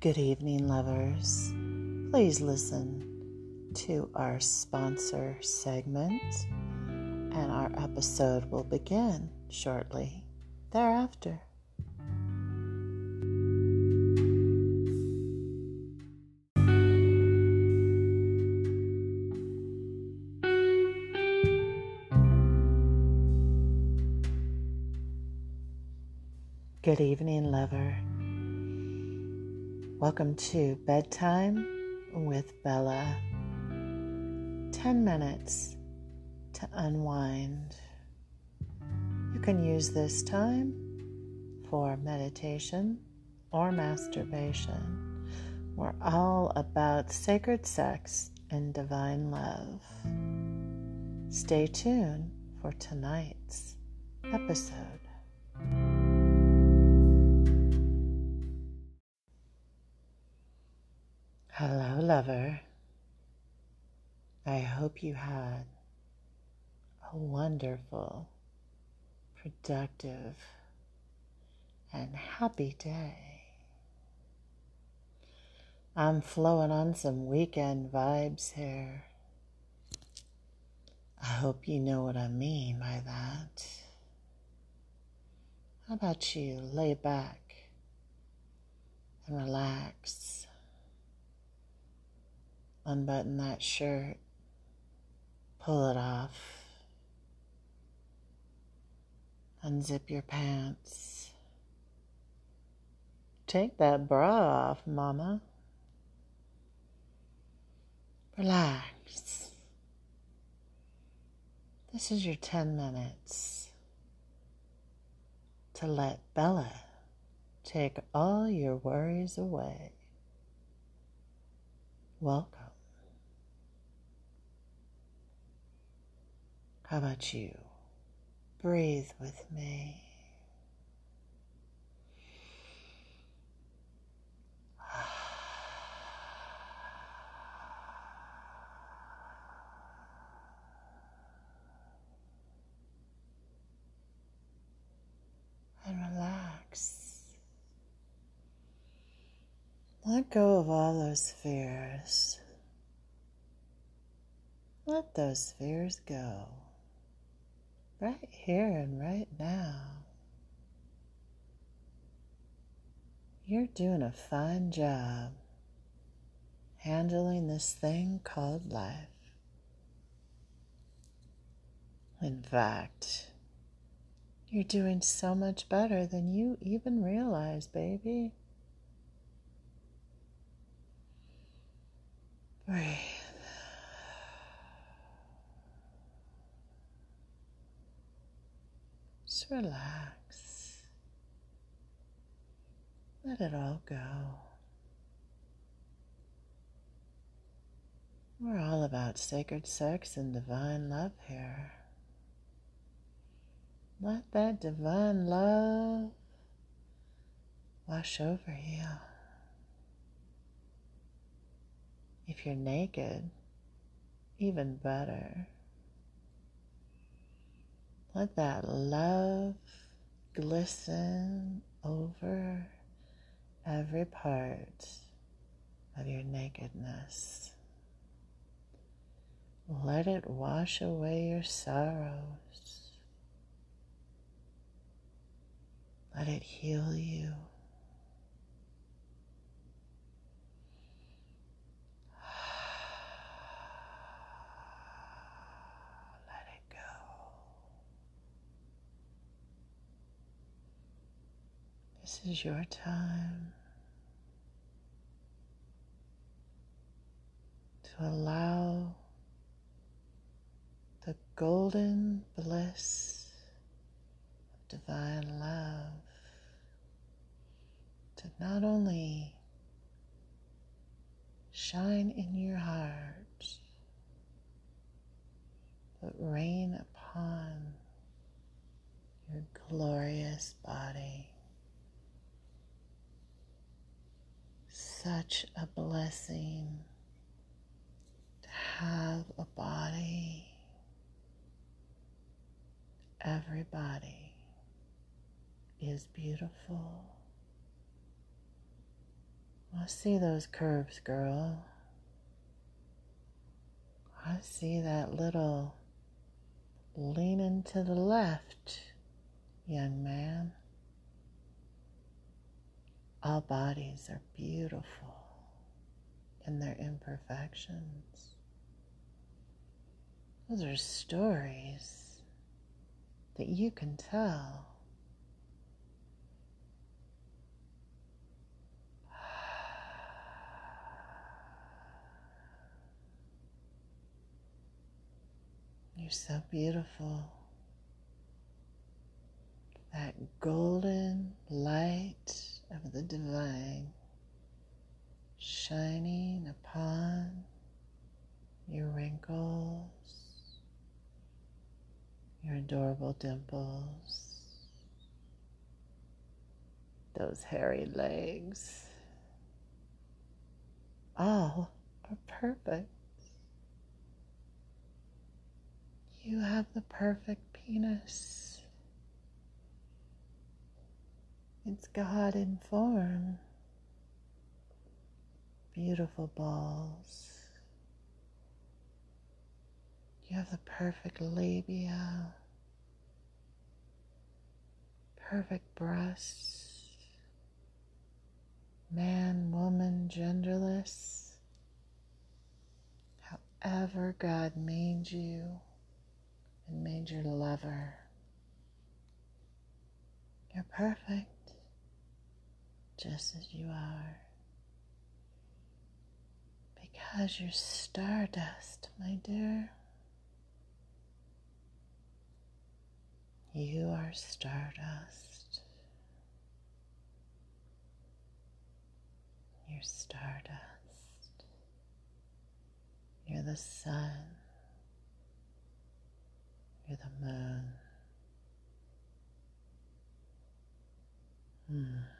Good evening, lovers. Please listen to our sponsor segment, and our episode will begin shortly thereafter. Good evening, lover. Welcome to Bedtime with Bella. 10 minutes to unwind. You can use this time for meditation or masturbation. We're all about sacred sex and divine love. Stay tuned for tonight's episode. Lover. I hope you had a wonderful, productive, and happy day. I'm flowing on some weekend vibes here. I hope you know what I mean by that. How about you lay back and relax? Unbutton that shirt, pull it off, unzip your pants. Take that bra off, Mama. Relax. This is your 10 minutes to let Bella take all your worries away. Welcome. How about you? Breathe with me. And relax. Let go of all those fears. Let those fears go right here and right now. You're doing a fine job handling this thing called life. In fact, you're doing so much better than you even realize, baby. Breathe. Relax. Let it all go. We're all about sacred sex and divine love here. Let that divine love wash over you. If you're naked, even better. Let that love glisten over every part of your nakedness. Let it wash away your sorrows. Let it heal you. This is your time to allow the golden bliss of divine love to not only shine in your heart, but rain upon your glorious body. Such a blessing to have a body. Everybody is beautiful. I see those curves, girl. I see that little leaning to the left, young man. All bodies are beautiful in their imperfections. Those are stories that you can tell. You're so beautiful. That golden light of the divine shining upon your wrinkles, your adorable dimples, those hairy legs. All are perfect. You have the perfect penis. It's God in form. Beautiful balls. You have the perfect labia, perfect breasts, man, woman, genderless. However, God made you and made your lover. You're perfect just as you are. Because you're stardust, my dear. You are stardust. You're stardust. You're the sun. You're the moon. Hmm.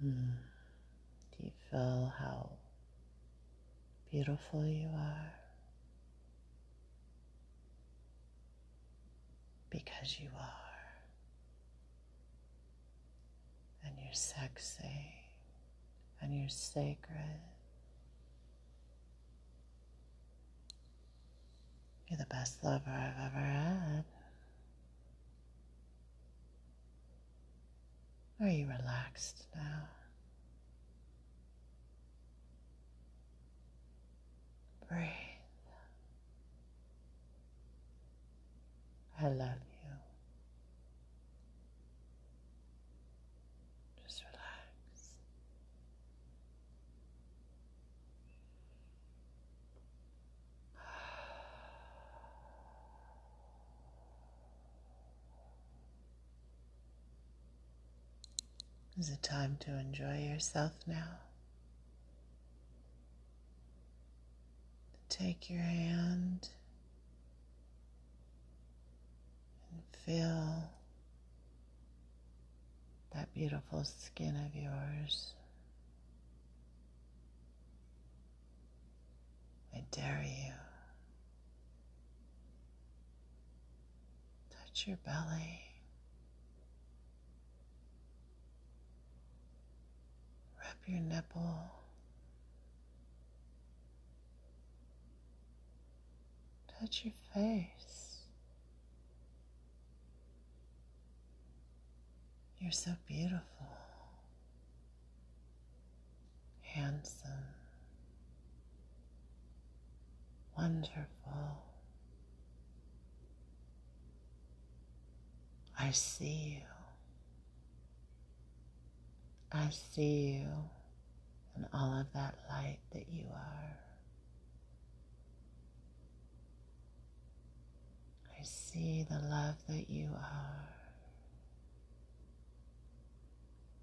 Hmm. Do you feel how beautiful you are? Because you are. And you're sexy. And you're sacred. You're the best lover I've ever had. Are you relaxed now? Breathe. I love you. Just relax. Is it time to enjoy yourself now? Take your hand and feel that beautiful skin of yours. I dare you. Touch your belly. Rub your nipple. Touch your face. You're so beautiful, handsome, wonderful. I see you. I see you and all of that light that you are. I see the love that you are.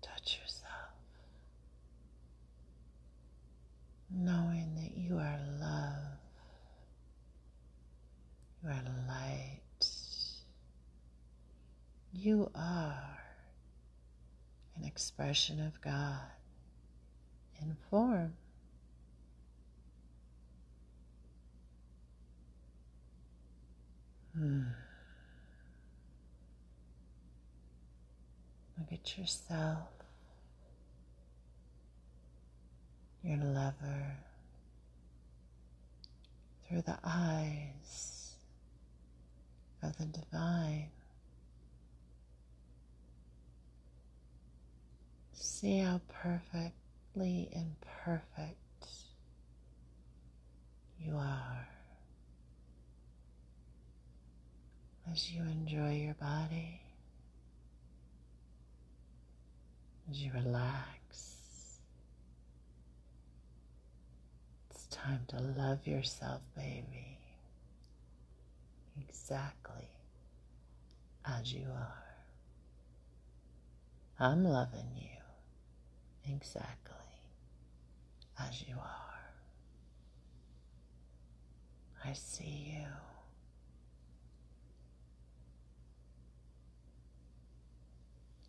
Touch yourself, knowing that you are love, you are light, you are an expression of God in form. Hmm. at yourself, your lover, through the eyes of the divine. See how perfectly imperfect you are as you enjoy your body, as you relax. It's time to love yourself, baby, exactly as you are. I'm loving you exactly as you are. I see you.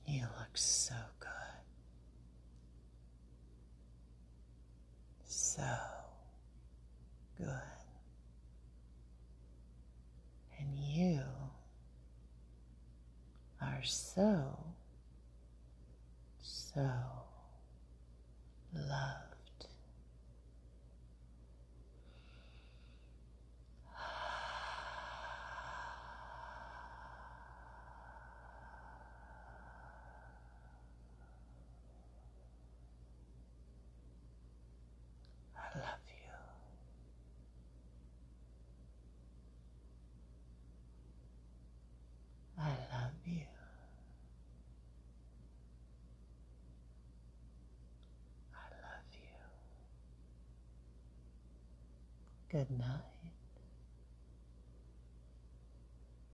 You look so good. So good. And you are so, so loved. I love you. I love you. I love you. Good night.